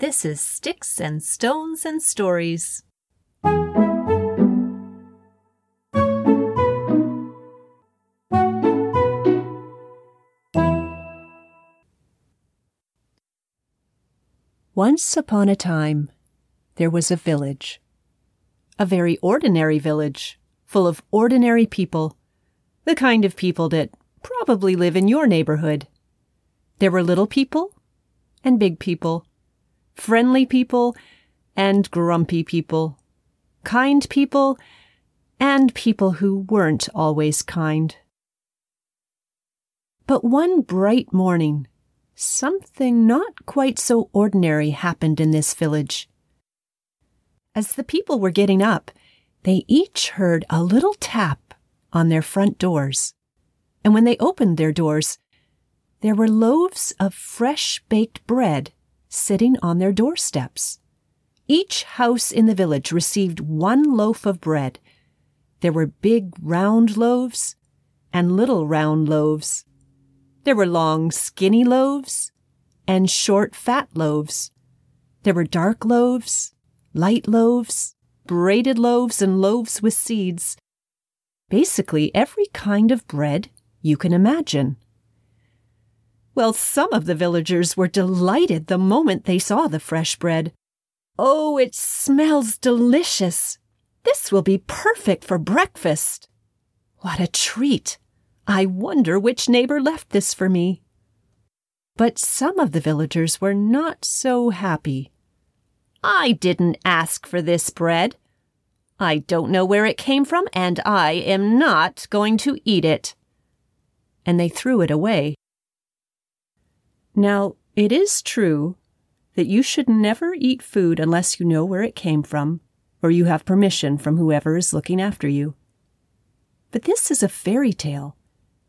This is Sticks and Stones and Stories. Once upon a time, there was a village. A very ordinary village, full of ordinary people, the kind of people that probably live in your neighborhood. There were little people and big people, friendly people and grumpy people, kind people and people who weren't always kind. But one bright morning, something not quite so ordinary happened in this village. As the people were getting up, they each heard a little tap on their front doors. And when they opened their doors, there were loaves of fresh baked bread sitting on their doorsteps. Each house in the village received one loaf of bread. There were big round loaves and little round loaves. There were long skinny loaves and short fat loaves. There were dark loaves, light loaves, braided loaves, and loaves with seeds. Basically, every kind of bread you can imagine. Well, some of the villagers were delighted the moment they saw the fresh bread. Oh, it smells delicious! This will be perfect for breakfast. What a treat! I wonder which neighbor left this for me. But some of the villagers were not so happy. I didn't ask for this bread. I don't know where it came from, and I am not going to eat it. And they threw it away. Now, it is true that you should never eat food unless you know where it came from or you have permission from whoever is looking after you. But this is a fairy tale,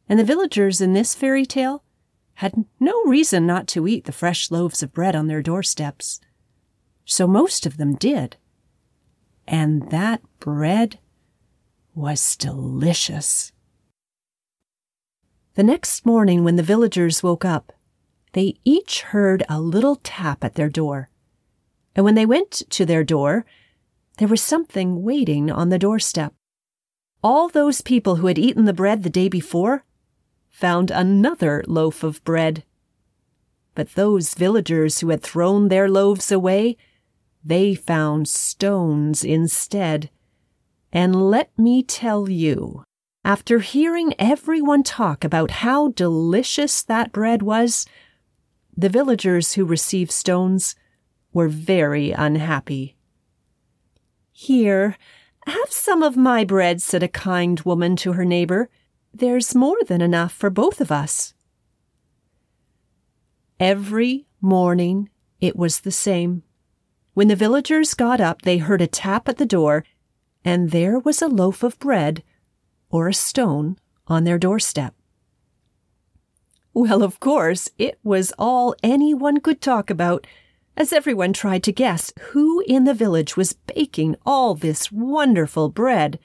and the villagers in this fairy tale had no reason not to eat the fresh loaves of bread on their doorsteps. So most of them did. And that bread was delicious. The next morning, when the villagers woke up, they each heard a little tap at their door. And when they went to their door, there was something waiting on the doorstep. All those people who had eaten the bread the day before found another loaf of bread. But those villagers who had thrown their loaves away, they found stones instead. And let me tell you, after hearing everyone talk about how delicious that bread was, the villagers who received stones were very unhappy. Here, have some of my bread, said a kind woman to her neighbor. There's more than enough for both of us. Every morning it was the same. When the villagers got up, they heard a tap at the door, and there was a loaf of bread or a stone on their doorstep. Well, of course, it was all anyone could talk about, as everyone tried to guess who in the village was baking all this wonderful bread.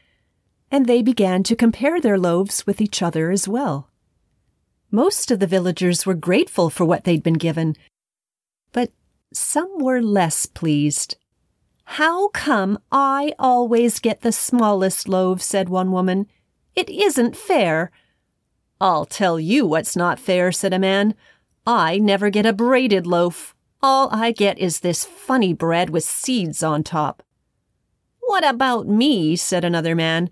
And they began to compare their loaves with each other as well. Most of the villagers were grateful for what they'd been given, but some were less pleased. How come I always get the smallest loaf? said one woman. It isn't fair. I'll tell you what's not fair, said a man. I never get a braided loaf. All I get is this funny bread with seeds on top. What about me? said another man.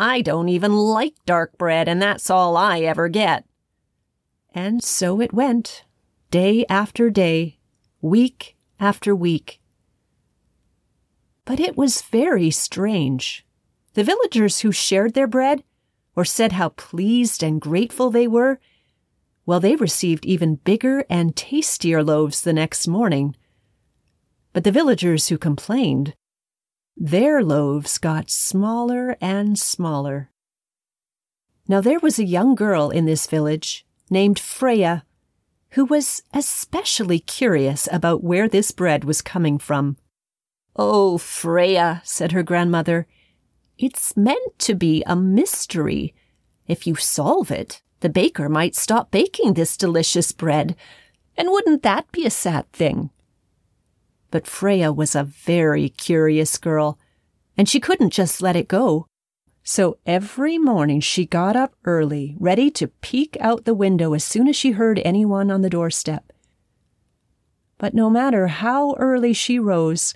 I don't even like dark bread, and that's all I ever get. And so it went, day after day, week after week. But it was very strange. The villagers who shared their bread or said how pleased and grateful they were, well, they received even bigger and tastier loaves the next morning. But the villagers who complained, their loaves got smaller and smaller. Now there was a young girl in this village named Freya who was especially curious about where this bread was coming from. Oh, Freya, said her grandmother, it's meant to be a mystery. If you solve it, the baker might stop baking this delicious bread. And wouldn't that be a sad thing? But Freya was a very curious girl, and she couldn't just let it go. So every morning she got up early, ready to peek out the window as soon as she heard anyone on the doorstep. But no matter how early she rose,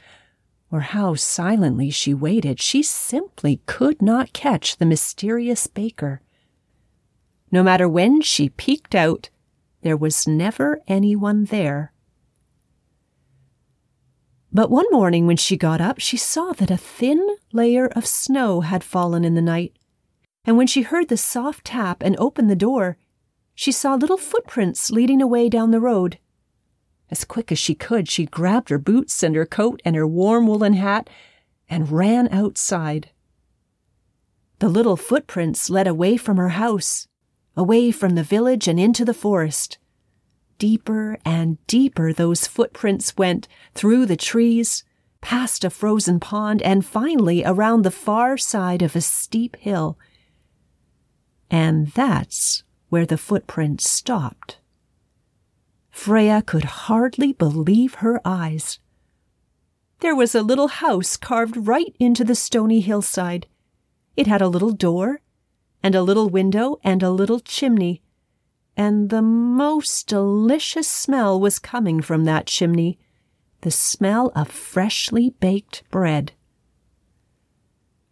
or how silently she waited, she simply could not catch the mysterious baker. No matter when she peeked out, there was never anyone there. But one morning when she got up, she saw that a thin layer of snow had fallen in the night. And when she heard the soft tap and opened the door, she saw little footprints leading away down the road. As quick as she could, she grabbed her boots and her coat and her warm woolen hat and ran outside. The little footprints led away from her house, away from the village and into the forest. Deeper and deeper those footprints went through the trees, past a frozen pond, and finally around the far side of a steep hill. And that's where the footprints stopped. Freya could hardly believe her eyes. There was a little house carved right into the stony hillside. It had a little door, and a little window, and a little chimney, and the most delicious smell was coming from that chimney the smell of freshly baked bread.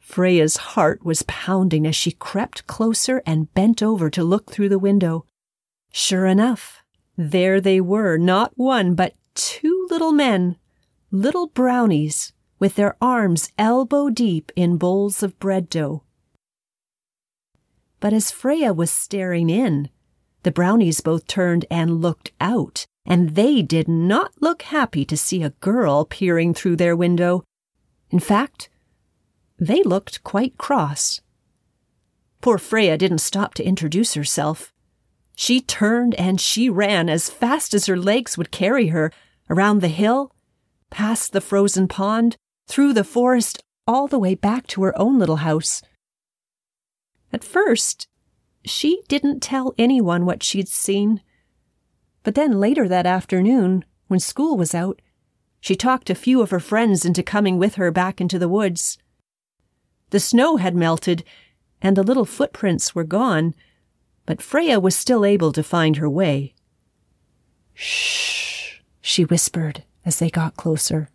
Freya's heart was pounding as she crept closer and bent over to look through the window. Sure enough, there they were, not one, but two little men, little brownies, with their arms elbow deep in bowls of bread dough. But as Freya was staring in, the brownies both turned and looked out, and they did not look happy to see a girl peering through their window. In fact, they looked quite cross. Poor Freya didn't stop to introduce herself. She turned and she ran as fast as her legs would carry her around the hill, past the frozen pond, through the forest, all the way back to her own little house. At first, she didn't tell anyone what she'd seen. But then later that afternoon, when school was out, she talked a few of her friends into coming with her back into the woods. The snow had melted, and the little footprints were gone, but Freya was still able to find her way. Shh, she whispered as they got closer.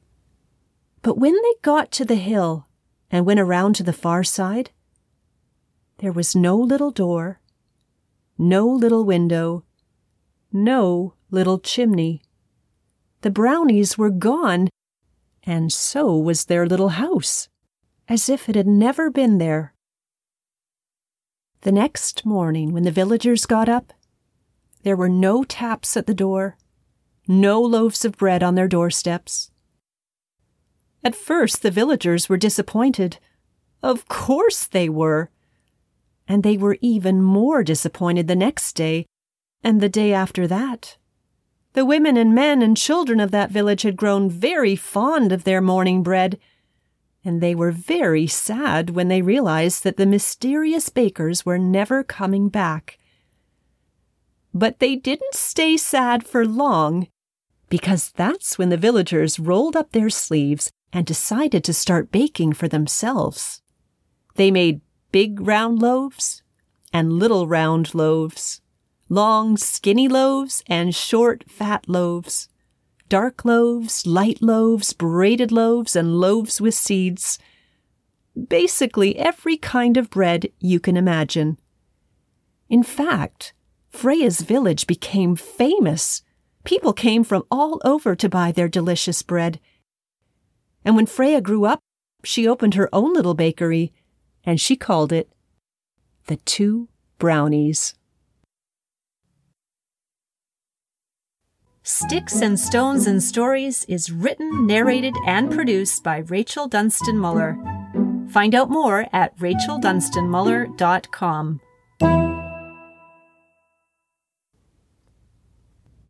But when they got to the hill and went around to the far side, there was no little door, no little window, no little chimney. The brownies were gone, and so was their little house, as if it had never been there. The next morning, when the villagers got up, there were no taps at the door, no loaves of bread on their doorsteps. At first, the villagers were disappointed. Of course they were. And they were even more disappointed the next day, and the day after that. The women and men and children of that village had grown very fond of their morning bread and they were very sad when they realized that the mysterious bakers were never coming back. But they didn't stay sad for long, because that's when the villagers rolled up their sleeves and decided to start baking for themselves. They made big round loaves and little round loaves, long skinny loaves and short fat loaves dark loaves, light loaves, braided loaves, and loaves with seeds. Basically, every kind of bread you can imagine. In fact, Freya's village became famous. People came from all over to buy their delicious bread. And when Freya grew up, she opened her own little bakery, and she called it the Two Brownies. Sticks and Stones and Stories is written, narrated, and produced by Rachel Dunstan Muller. Find out more at racheldunstanmuller.com.